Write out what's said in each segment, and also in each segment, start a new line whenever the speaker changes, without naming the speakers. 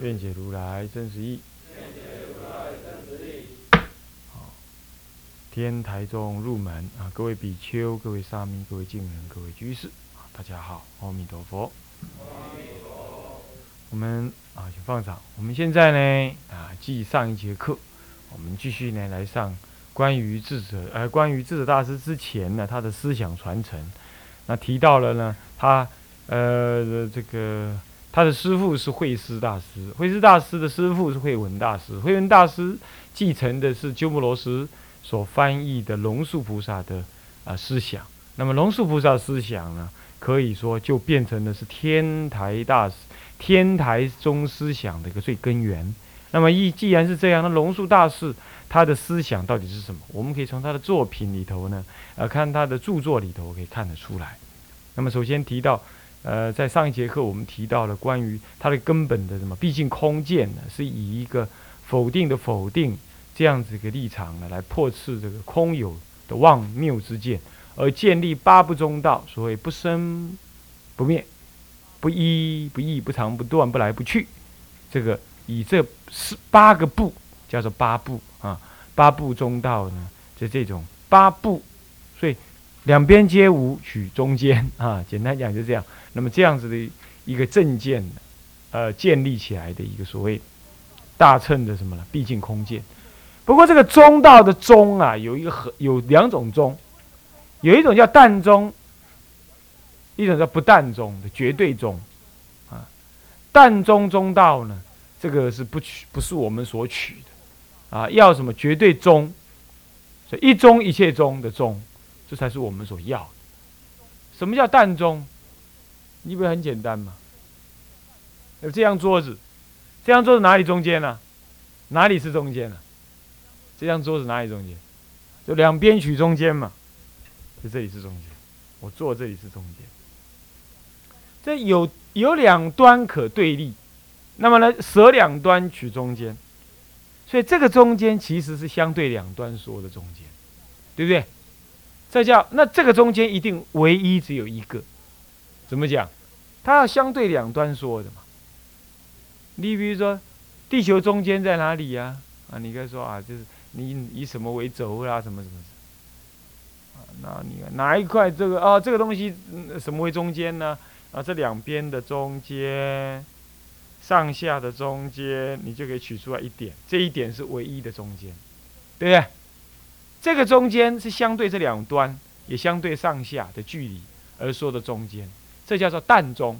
愿解如来真实义。天台中入门啊！各位比丘、各位沙弥、各位敬人、各位居士啊，大家好，阿弥陀佛。我们啊，请放场。我们现在呢啊，继上一节课，我们继续呢来上关于智者，呃，关于智者大师之前呢，他的思想传承。那提到了呢，他呃这个。他的师父是慧师大师，慧师大师的师父是慧文大师，慧文大师继承的是鸠摩罗什所翻译的龙树菩萨的啊思想。那么龙树菩萨思想呢，可以说就变成的是天台大师天台宗思想的一个最根源。那么一既然是这样，那龙树大师他的思想到底是什么？我们可以从他的作品里头呢，呃，看他的著作里头可以看得出来。那么首先提到。呃，在上一节课我们提到了关于它的根本的什么？毕竟空见呢，是以一个否定的否定这样子一个立场呢，来破斥这个空有的妄谬之见，而建立八不中道，所谓不生不灭、不依不异、不长不断、不来不去，这个以这四八个不叫做八不啊，八不中道呢，就这种八不，所以两边皆无，取中间 啊，简单讲就这样。那么这样子的一个正见，呃，建立起来的一个所谓大乘的什么呢？毕竟空见。不过这个中道的中啊，有一个很有两种中，有一种叫淡中，一种叫不淡中的绝对中啊。淡中中道呢，这个是不取，不是我们所取的啊。要什么绝对中？所以一中一切中的中，这才是我们所要的。什么叫淡中？你不是很简单吗？有这张桌子，这张桌子哪里中间呢？哪里是中间呢？这张桌子哪里中间？就两边取中间嘛。就这里是中间，我坐这里是中间。这有有两端可对立，那么呢，舍两端取中间，所以这个中间其实是相对两端说的中间，对不对？这叫那这个中间一定唯一只有一个。怎么讲？它要相对两端说的嘛。你比如说，地球中间在哪里呀？啊，你可以说啊，就是你以什么为轴啦，什么什么。啊，那你哪一块这个啊，这个东西什么为中间呢？啊，这两边的中间，上下的中间，你就可以取出来一点，这一点是唯一的中间，对不对？这个中间是相对这两端，也相对上下的距离而说的中间。这叫做淡中，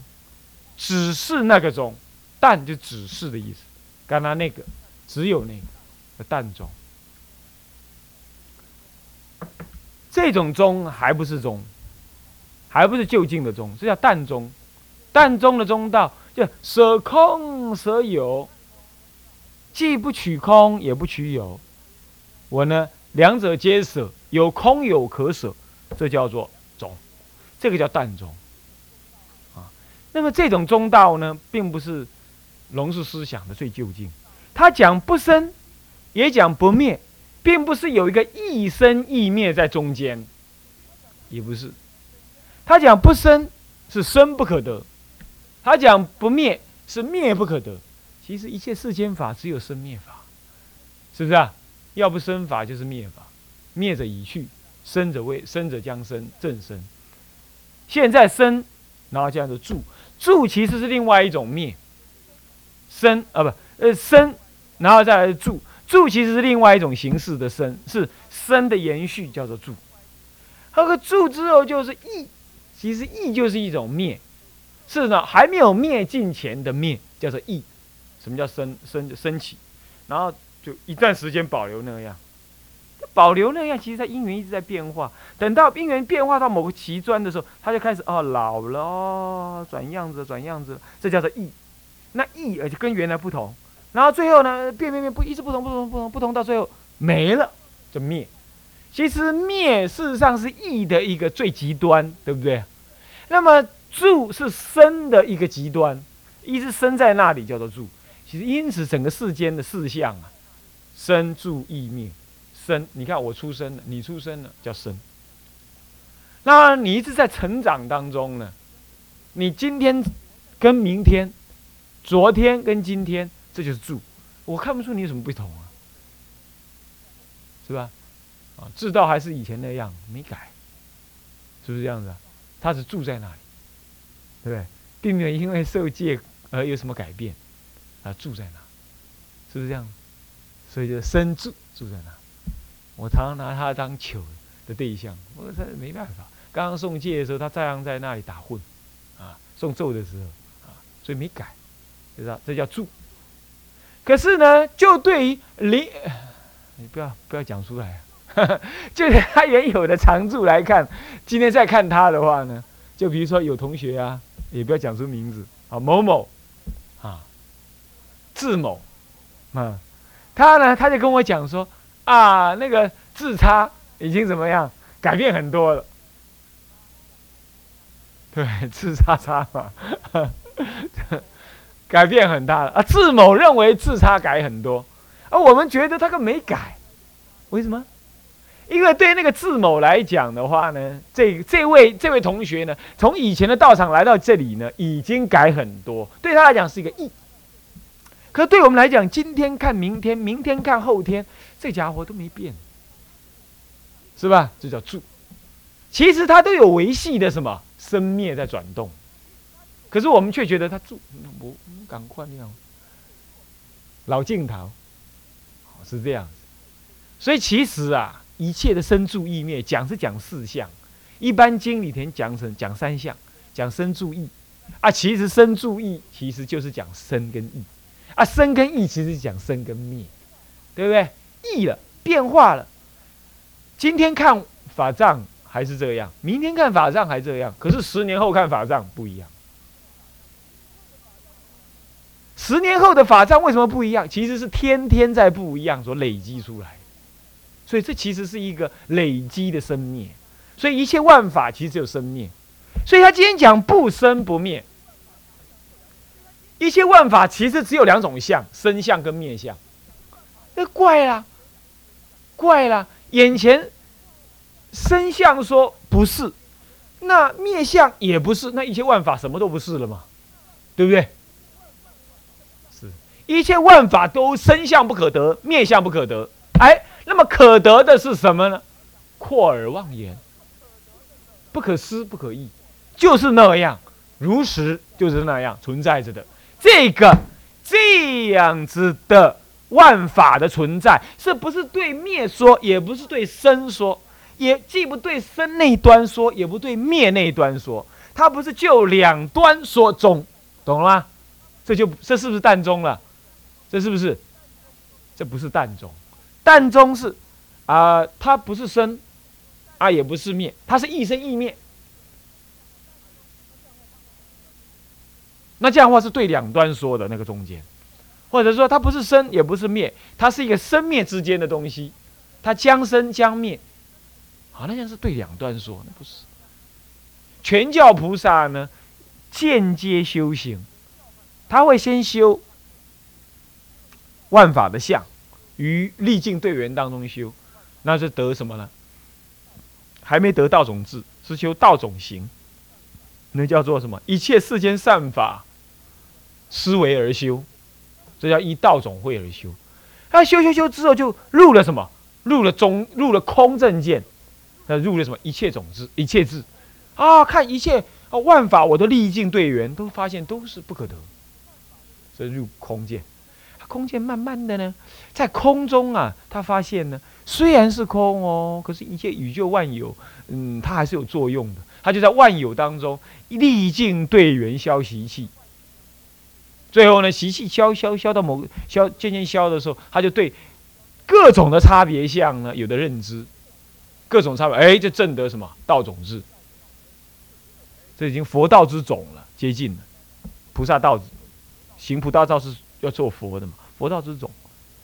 只是那个中，淡就只是的意思。刚刚那个，只有那个淡中，这种中还不是中，还不是就近的中，这叫淡中。淡中的中道，就舍空舍有，既不取空也不取有，我呢两者皆舍，有空有可舍，这叫做中，这个叫淡中。那么这种中道呢，并不是龙树思想的最究竟。他讲不生，也讲不灭，并不是有一个亦生亦灭在中间，也不是。他讲不生是生不可得，他讲不灭是灭不可得。其实一切世间法只有生灭法，是不是啊？要不生法就是灭法，灭者已去，生者未生者将生正生。现在生，然后这样子住。住其实是另外一种灭，生啊不呃生，然后再来住，住其实是另外一种形式的生，是生的延续，叫做住。喝个住之后就是意，其实意就是一种灭，是呢还没有灭尽前的灭叫做意。什么叫生生升起？然后就一段时间保留那样。保留那样，其实它因缘一直在变化。等到因缘变化到某个极端的时候，它就开始哦老了，转样子转样子，这叫做异。那异而就跟原来不同，然后最后呢变变变不一直不同不同不同不同到最后没了就灭。其实灭事实上是异的一个最极端，对不对？那么住是生的一个极端，一直生在那里叫做住。其实因此整个世间的事项啊，生住异灭，生你看我出生了，你出生了叫生。那你一直在成长当中呢，你今天跟明天。昨天跟今天，这就是住，我看不出你有什么不同啊，是吧？啊，知道还是以前那样，没改，是不是这样子啊？他是住在那里，对不对？并没有因为受戒而有什么改变，啊，住在那，是不是这样？所以就生住住在那。我常常拿他当球的对象，我说没办法。刚刚送戒的时候，他照样在那里打混，啊，送咒的时候，啊，所以没改。知道这叫住，可是呢，就对于离，你不要不要讲出来，就是他原有的常住来看，今天再看他的话呢，就比如说有同学啊，也不要讲出名字啊，某某啊，字某啊，他呢他就跟我讲说啊，那个字差已经怎么样改变很多了，对，字差差嘛。改变很大了啊！字某认为字差改很多，而我们觉得他个没改，为什么？因为对那个字某来讲的话呢，这这位这位同学呢，从以前的道场来到这里呢，已经改很多，对他来讲是一个异。可对我们来讲，今天看明天，明天看后天，这家伙都没变，是吧？这叫住。其实他都有维系的什么生灭在转动。可是我们却觉得他住，我赶快那样，老镜头，是这样子。所以其实啊，一切的生住意灭，讲是讲四项，一般经里头讲成讲三项，讲生住意，啊，其实生住意其实就是讲生跟意，啊，生跟意其实讲生跟灭，对不对？意了，变化了。今天看法藏还是这样，明天看法藏还这样，可是十年后看法藏不一样。十年后的法藏为什么不一样？其实是天天在不一样所累积出来，所以这其实是一个累积的生灭。所以一切万法其实只有生灭。所以他今天讲不生不灭，一切万法其实只有两种相：生相跟灭相。那怪啦，怪啦！眼前生相说不是，那灭相也不是，那一切万法什么都不是了嘛？对不对？是一切万法都生相不可得，灭相不可得。哎，那么可得的是什么呢？阔而妄言，不可思不可议，就是那样，如实就是那样存在着的。这个这样子的万法的存在，是不是对灭说，也不是对生说，也既不对生那一端说，也不对灭那一端说，它不是就两端说中，懂了吗？这就这是不是淡中了？这是不是？这不是淡中，淡中是啊，它不是生啊，也不是灭，它是一生一灭。那这样的话是对两端说的那个中间，或者说它不是生也不是灭，它是一个生灭之间的东西，它将生将灭。好，那样是对两端说，那不是。全教菩萨呢，间接修行，他会先修。万法的相，于历尽对缘当中修，那是得什么呢？还没得道种智，是修道种行。那叫做什么？一切世间善法，思维而修，这叫依道种会而修。他修修修之后，就入了什么？入了中，入了空正见。那入了什么？一切种子，一切智。啊，看一切啊万法，我的历尽对缘，都发现都是不可得，所以入空见。空间慢慢的呢，在空中啊，他发现呢，虽然是空哦，可是一切宇宙万有，嗯，它还是有作用的。他就在万有当中历尽对缘消习气，最后呢，习气消消消到某消渐渐消的时候，他就对各种的差别相呢有的认知，各种差别，哎，就证得什么道种子，这已经佛道之种了，接近了菩萨道。行菩萨道是要做佛的嘛，佛道之种，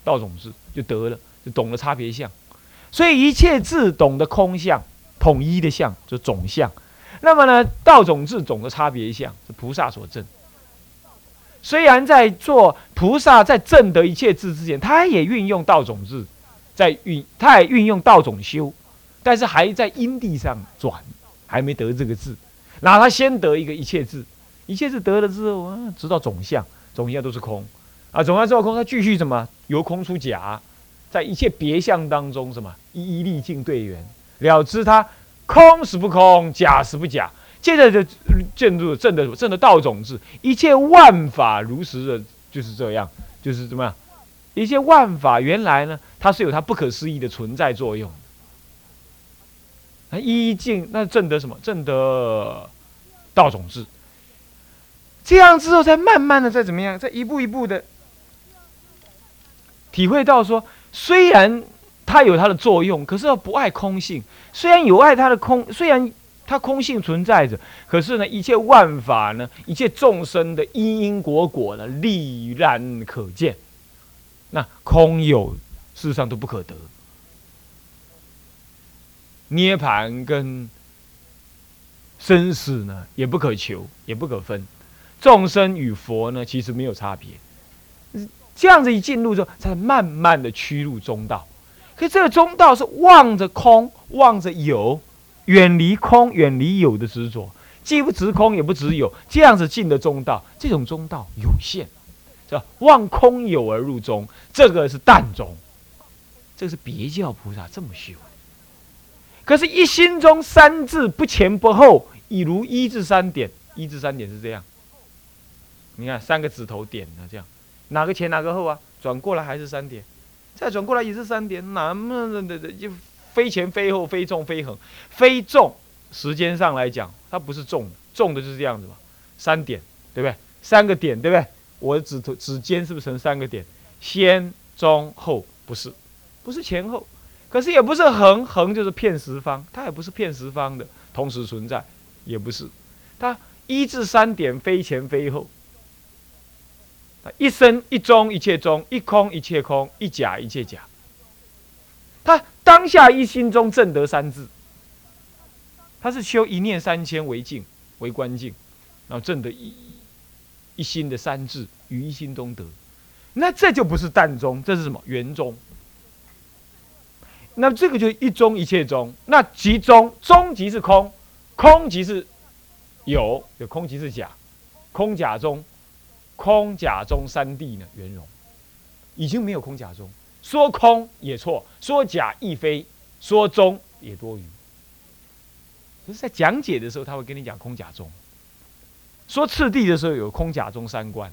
道种智就得了，就懂了差别相。所以一切智懂得空相，统一的相就总相。那么呢，道种智总的差别相是菩萨所证。虽然在做菩萨在证得一切智之前，他也运用道种智，在运，他也运用道种修，但是还在因地上转，还没得这个智。那他先得一个一切智，一切智得了之后啊，知道总相，总相都是空啊，总相之后空，他继续什么？由空出假，在一切别相当中什么？一一历尽对缘，了知他空是不空，假是不假。接着就进入正的正的道种子，一切万法如实的，就是这样，就是怎么样？一切万法原来呢，它是有它不可思议的存在作用。那一境那正得什么？正得道种子。这样之后，再慢慢的再怎么样，再一步一步的体会到说，虽然它有它的作用，可是不爱空性。虽然有爱它的空，虽然。它空性存在着，可是呢，一切万法呢，一切众生的因因果果呢，立然可见。那空有，事实上都不可得。涅盘跟生死呢，也不可求，也不可分。众生与佛呢，其实没有差别。这样子一进入之后，才慢慢的趋入中道。可这个中道是望着空，望着有。远离空，远离有的执着，既不执空，也不执有，这样子进的中道，这种中道有限，是？望空有而入中，这个是淡中，这是别教菩萨这么修。可是，一心中三字不前不后，已如一至三点，一至三点是这样。你看三个指头点的这样，哪个前哪个后啊？转过来还是三点，再转过来也是三点，哪么的的就。非前非后，非重非横，非重。时间上来讲，它不是重，重的就是这样子嘛。三点，对不对？三个点，对不对？我的指头指尖是不是成三个点？先、中、后，不是，不是前后。可是也不是横，横就是片十方，它也不是片十方的，同时存在，也不是。它一至三点，非前非后。一生一中一切中，一空一切空，一假一切假。它当下一心中正得三字，他是修一念三千为境为观境，然后正得一一心的三字于一心中得，那这就不是淡中，这是什么圆中？那这个就一中一切中，那即中，中即是空，空即是有，有空即是假，空假中，空假中三谛呢圆融，已经没有空假中。说空也错，说假亦非，说中也多余。就是在讲解的时候，他会跟你讲空假中；说次第的时候，有空假中三观；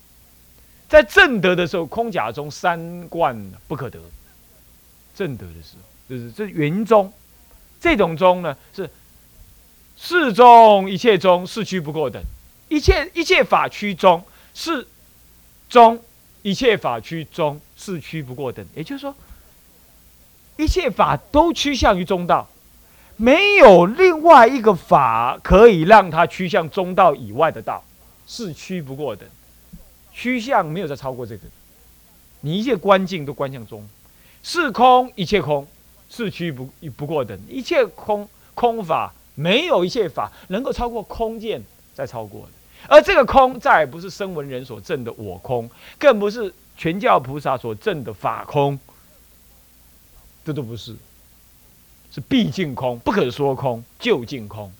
在正德的时候，空假中三观不可得。正德的时候，就是这云中，这种中呢，是世中一切中，是区不过等，一切一切法区中，是中。一切法趋中，是趋不过等。也就是说，一切法都趋向于中道，没有另外一个法可以让它趋向中道以外的道，是趋不过等。趋向没有再超过这个，你一切观境都观向中，是空一切空，是趋不不过等。一切空空法没有一切法能够超过空见再超过的。而这个空，再也不是声闻人所证的我空，更不是全教菩萨所证的法空，这都不是，是毕竟空，不可说空，就近空。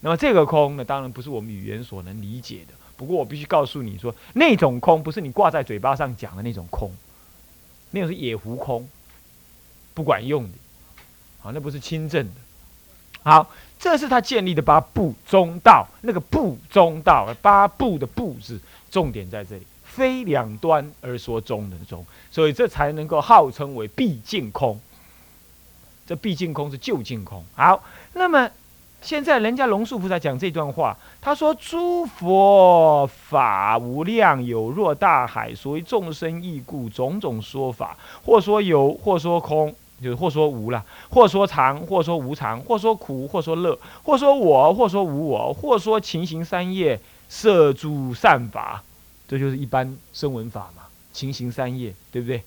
那么这个空呢，当然不是我们语言所能理解的。不过我必须告诉你说，那种空不是你挂在嘴巴上讲的那种空，那种是野狐空，不管用的，好，那不是清正的。好。这是他建立的八部中道，那个部中道，八部的部字，重点在这里，非两端而说中的中，所以这才能够号称为毕竟空。这毕竟空是究竟空。好，那么现在人家龙树菩萨讲这段话，他说：“诸佛法无量，有若大海，所以众生异故，种种说法，或说有，或说空。”就或说无了，或说常，或说无常，或说苦，或说乐，或说我，或说无我，或说情形三业，摄诸善法，这就是一般声闻法嘛，情行三业，对不对？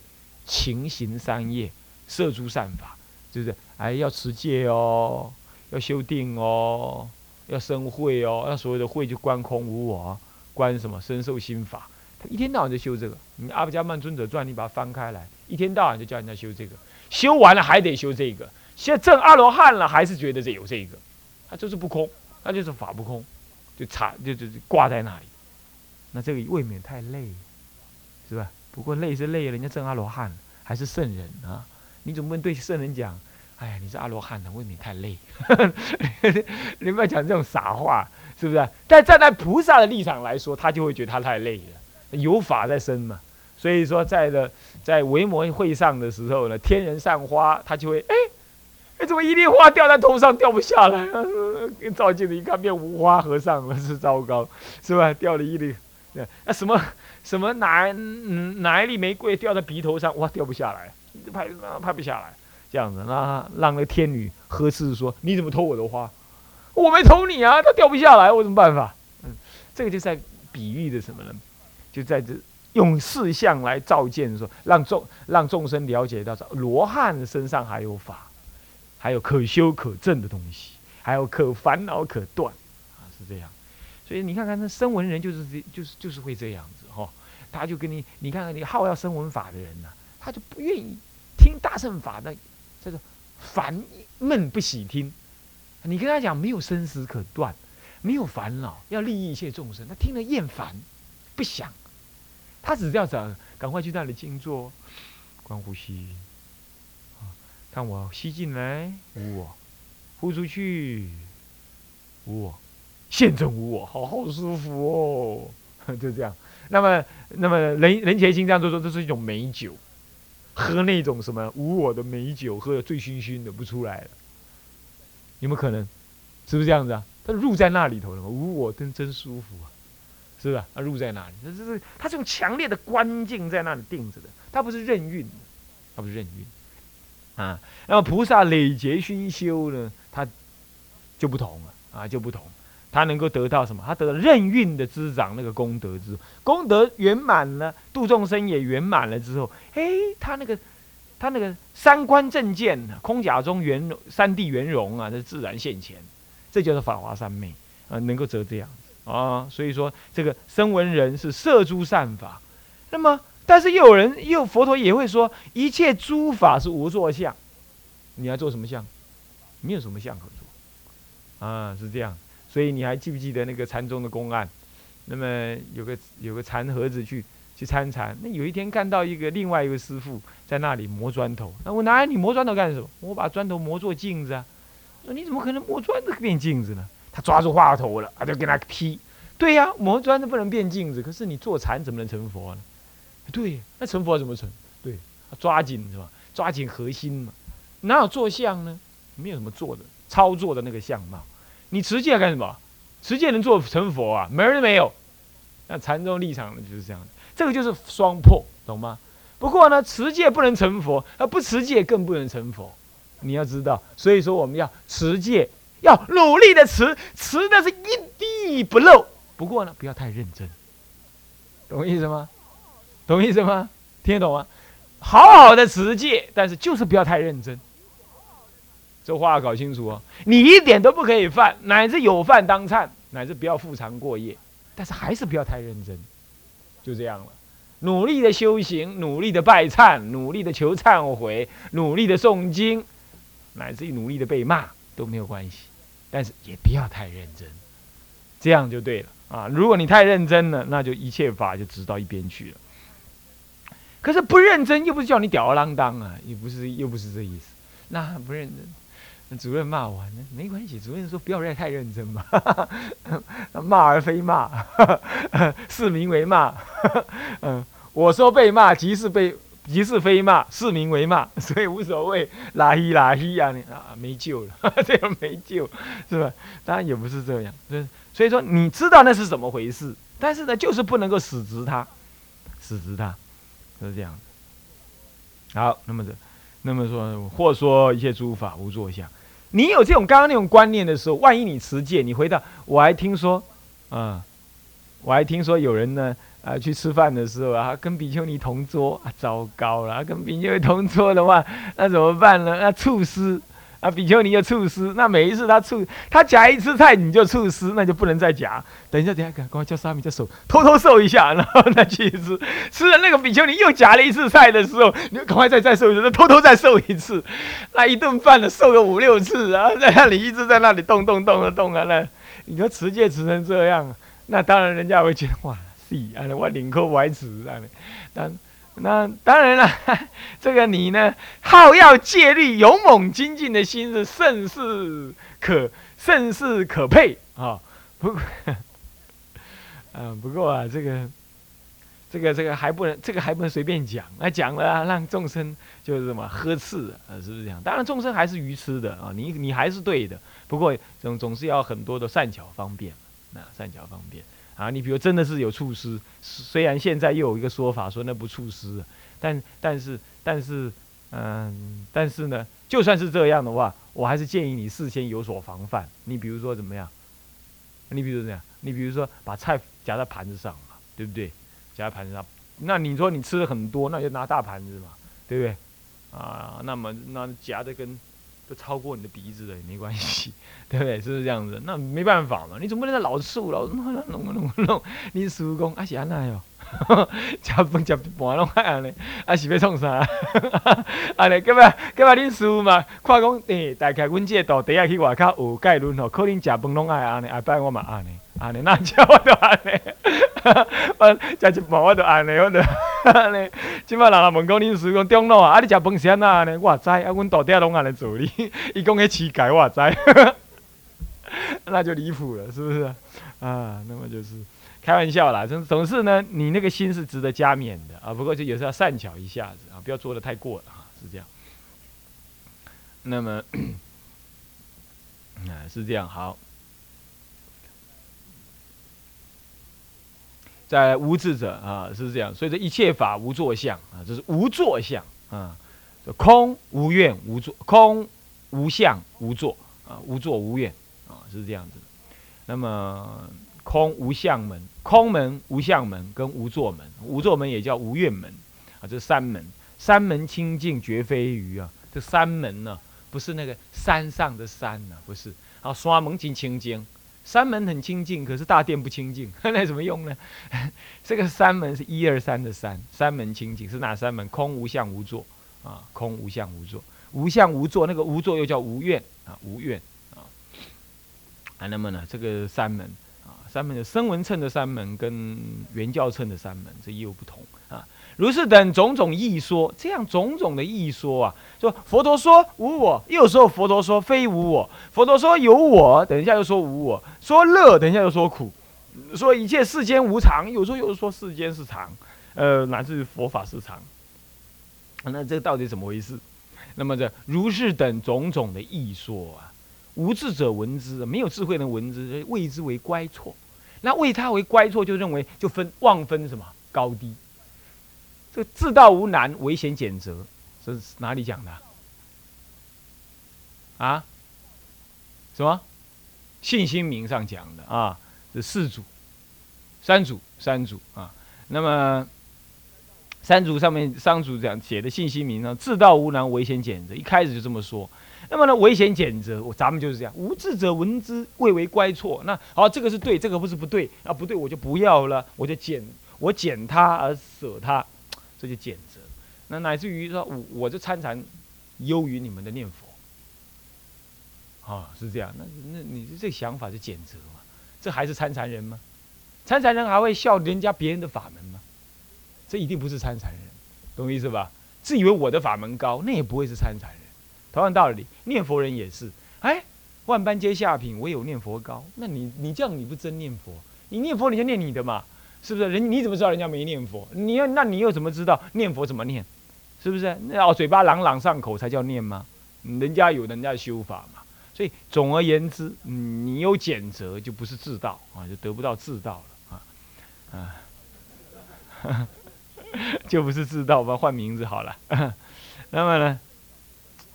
情行三业，摄诸善法，是不是？哎，要持戒哦，要修定哦，要生慧哦，那所谓的慧就观空无我，观什么？身受心法。他一天到晚就修这个。你《阿伽曼尊者传》，你把它翻开来，一天到晚就叫人家修这个，修完了还得修这个。现在证阿罗汉了，还是觉得这有这个，他就是不空，他就是法不空，就插就就挂在那里。那这个未免太累，是吧？不过累是累，人家证阿罗汉还是圣人啊，你总不能对圣人讲，哎呀，你是阿罗汉的，未免太累。你不要讲这种傻话，是不是？但站在菩萨的立场来说，他就会觉得他太累了，有法在身嘛。所以说，在的在维摩会上的时候呢，天人散花，他就会哎。哎，怎么一粒花掉在头上掉不下来？照镜子一看，变无花和尚了，是糟糕，是吧？掉了一粒，那什么什么哪嗯哪一粒玫瑰掉在鼻头上，哇，掉不下来，拍拍不下来，这样子，那让那天女呵斥说：“你怎么偷我的花？我没偷你啊，它掉不下来，我什么办法？”嗯，这个就在比喻的什么呢？就在这用事相来照见，说让众让众生了解到，说罗汉身上还有法。还有可修可证的东西，还有可烦恼可断，啊，是这样。所以你看看那声闻人就是这，就是就是会这样子哈。他就跟你，你看看你好要声闻法的人呢，他就不愿意听大乘法的，这个烦闷不喜听。你跟他讲没有生死可断，没有烦恼，要利益一切众生，他听了厌烦，不想。他只要想赶快去那里静坐，观呼吸。看我吸进来无我，呼出去无我，现证无我，好好舒服哦，就这样。那么，那么人人前心这样做说，这是一种美酒，喝那种什么无我的美酒，喝的醉醺醺的不出来了，有没有可能？是不是这样子啊？他入在那里头了嘛，无我真真舒服啊，是不是？他入在那里，这是他这种强烈的关境在那里定着的，他不是任运，他不是任运。啊，那么菩萨累劫熏修呢，他就不同了啊，就不同，他能够得到什么？他得到任运的滋长，那个功德之功德圆满了，度众生也圆满了之后，哎，他那个他那个三观正见，空假中圆三地圆融啊，这自然现前，这就是法华三昧啊，能够得这样子啊，所以说这个声闻人是摄诸善法，那么。但是又有人，又佛陀也会说，一切诸法是无作相，你要做什么相？没有什么相可做，啊，是这样。所以你还记不记得那个禅宗的公案？那么有个有个禅盒子去去参禅，那有一天看到一个另外一个师傅在那里磨砖头，那我拿你磨砖头干什么？我把砖头磨做镜子啊。说你怎么可能磨砖头变镜子呢？他抓住话头了，他就跟他批。对呀，磨砖都不能变镜子，可是你做禅怎么能成佛呢？对，那成佛怎么成？对，抓紧是吧？抓紧核心嘛。哪有做相呢？没有什么做的操作的那个相貌。你持戒干什么？持戒能做成佛啊？门儿都没有。那禅宗立场呢就是这样的这个就是双破，懂吗？不过呢，持戒不能成佛，而不持戒更不能成佛。你要知道，所以说我们要持戒，要努力的持，持的是一滴不漏。不过呢，不要太认真，懂意思吗？懂意思吗？听得懂吗？好好的持戒，但是就是不要太认真。这话要搞清楚哦。你一点都不可以犯，乃至有犯当忏，乃至不要复常过夜，但是还是不要太认真。就这样了，努力的修行，努力的拜忏，努力的求忏悔，努力的诵经，乃至于努力的被骂都没有关系，但是也不要太认真，这样就对了啊。如果你太认真了，那就一切法就直到一边去了。可是不认真，又不是叫你吊儿郎当啊，也不是，又不是这意思。那不认真，主任骂我，那没关系。主任说不要太认真嘛，骂而非骂，是名为骂。嗯，我说被骂即是被，即是非骂，是名为骂，所以无所谓。拉稀拉稀啊，你啊没救了，这样没救，是吧？当然也不是这样，所以所以说你知道那是怎么回事，但是呢，就是不能够死执它，死执它。是这样好，那么的，那么说，或说一切诸法无作相。你有这种刚刚那种观念的时候，万一你持戒，你回到，我还听说，啊，我还听说有人呢，啊，去吃饭的时候啊，跟比丘尼同桌啊，糟糕了，跟比丘尼同桌的话，那怎么办呢？那厨师。啊，比丘尼就猝死，那每一次他猝，他夹一次菜你就猝死，那就不能再夹。等一下，等一下，赶快叫沙弥的手偷偷受一下，然后再去吃。吃了那个比丘尼又夹了一次菜的时候，你赶快再再受一次，偷偷再受一次。那一顿饭呢，受个五六次，然后在那里一直在那里动动动的动啊，那你说持戒持成这样，那当然人家会觉得哇，是啊，我领口歪持啊，但。那当然了，这个你呢，好要戒律、勇猛精进的心是甚是可甚是可佩啊！不过，嗯，不过啊，这个这个这个还不能，这个还不能随便讲。那讲了，让众生就是什么呵斥啊，是不是这样？当然，众生还是愚痴的啊，你你还是对的。不过总总是要很多的善巧方便，那善巧方便。啊，你比如真的是有处师，虽然现在又有一个说法说那不处师，但但是但是，嗯，但是呢，就算是这样的话，我还是建议你事先有所防范。你比如说怎么样？你比如说怎样？你比如说把菜夹在盘子上嘛，对不对？夹在盘子上，那你说你吃的很多，那就拿大盘子嘛，对不对？啊，那么那夹的跟。都超过你的鼻子了也没关系，对不对？是不是这样子？那没办法嘛，你总不能在老树老弄弄弄弄，你叔公啊是安那哟，吃饭吃半拢安尼，啊是要创啥？安尼，咁啊咁啊，恁叔嘛，看讲诶，大概阮这到底下去外口有概论吼，可能食饭拢爱安尼，下摆我嘛安尼，安尼那吃我都安尼。我食一半我就安尼，我就安尼。即摆人来问讲，恁是讲中路啊？啊，你食饭是安那安尼？我知，啊，阮大爹拢安尼做哩。伊讲迄乞丐，我知，那就离谱了，是不是？啊，那么就是开玩笑啦。总总是呢，你那个心是值得加冕的啊。不过就有时候要善巧一下子啊，不要做的太过了啊，是这样。那么 啊，是这样，好。在无智者啊，是这样，所以这一切法无作相啊，这是无作相啊，空无愿无作，空无相无作啊，无作无愿啊，是这样子。那么空无相门，空门无相门跟无作门，无作门也叫无愿门啊，这三门，三门清净绝非余啊。这三门呢，不是那个山上的山呢，不是啊，山门真清净。三门很清净，可是大殿不清净，那有什么用呢？这个三门是一二三的三，三门清净是哪三门？空无相无作啊，空无相无作，无相无作，那个无作又叫无愿啊，无愿啊。啊，那么呢，这个三门啊，三门的声闻称的三门跟原教称的三门，这也有不同。如是等种种异说，这样种种的异说啊，说佛陀说无我，又说佛陀说非无我，佛陀说有我，等一下又说无我，说乐，等一下又说苦，说一切世间无常，有时候又说世间是常，呃，乃至佛法是常，那这到底怎么回事？那么这如是等种种的异说啊，无智者闻之，没有智慧的闻之，谓之为乖错。那谓他为乖错，就认为就分妄分什么高低。这个自道无难，危险减责，这是哪里讲的？啊？什么？信心名上讲的啊？这四组、三组、三组啊。那么三组上面，三组讲写的信心名上，自道无难，危险减责，一开始就这么说。那么呢，危险减责，我咱们就是这样，无智者闻之，谓为乖错。那好，这个是对，这个不是不对啊？不对，我就不要了，我就减，我减它而舍它。这就减责，那乃至于说，我我这参禅优于你们的念佛，啊，是这样。那那你这想法是减责嘛？这还是参禅人吗？参禅人还会笑人家别人的法门吗？这一定不是参禅人，懂意思吧？自以为我的法门高，那也不会是参禅人。同样道理，念佛人也是。哎，万般皆下品，唯有念佛高。那你你这样你不真念佛？你念佛你就念你的嘛。是不是人？你怎么知道人家没念佛？你要那你又怎么知道念佛怎么念？是不是？那哦，嘴巴朗朗上口才叫念吗？人家有人家的修法嘛。所以总而言之，你有减责就不是自道啊，就得不到自道了啊啊，就不是自道吧？换名字好了。那么呢？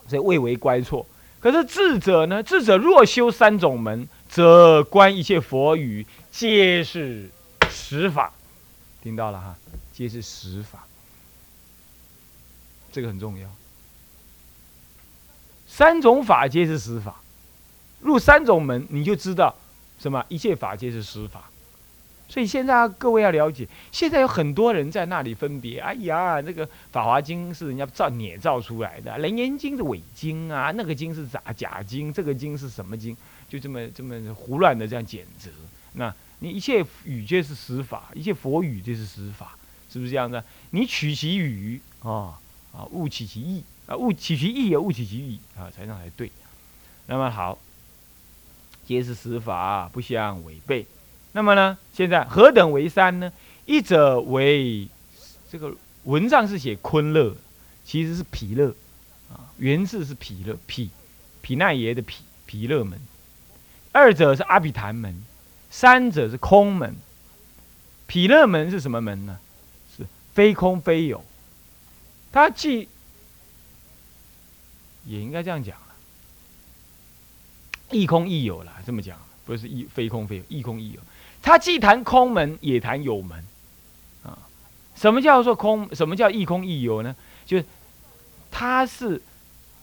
所以谓为乖错。可是智者呢？智者若修三种门，则观一切佛语皆是。
实法，听到了哈，皆是实法，这个很重要。三种法皆是实法，入三种门，你就知道什么一切法皆是实法。所以现在啊各位要了解，现在有很多人在那里分别。哎呀，那个《法华经》是人家造捏造出来的，《楞严经》是伪经啊，那个经是假假经，这个经是什么经？就这么这么胡乱的这样谴责。那你一切语皆是实法，一切佛语皆是实法，是不是这样子？你取其语啊啊，勿取其意啊，勿取其意也勿取其语啊，才能才对。那么好，皆是实法，不相违背。那么呢？现在何等为三呢？一者为这个文上是写昆乐，其实是毗勒啊，原字是毗勒，毗毗奈耶的毗毗勒门。二者是阿毗昙门，三者是空门。毗勒门是什么门呢？是非空非有，它既也应该这样讲了，亦空亦有了，这么讲不是亦非空非有，亦空亦有。他既谈空门，也谈有门，啊，什么叫做空？什么叫亦空亦有呢？就是他是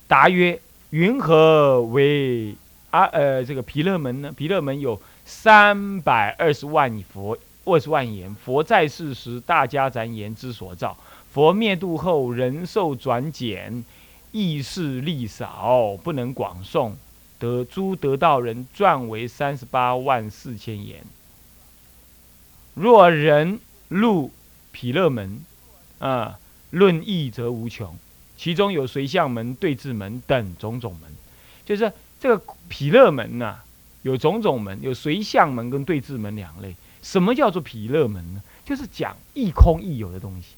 答曰：云何为啊？呃，这个毗勒门呢？毗勒门有三百二十万佛，二十万言。佛在世时，大家咱言之所造；佛灭度后，人寿转减，意识力少，不能广诵。得诸得道人传为三十八万四千言。若人入毗勒门，啊，论义则无穷，其中有随相门、对治门等种种门，就是这个毗勒门呐，有种种门，有随相门跟对治门两类。什么叫做毗勒门呢？就是讲一空一有的东西。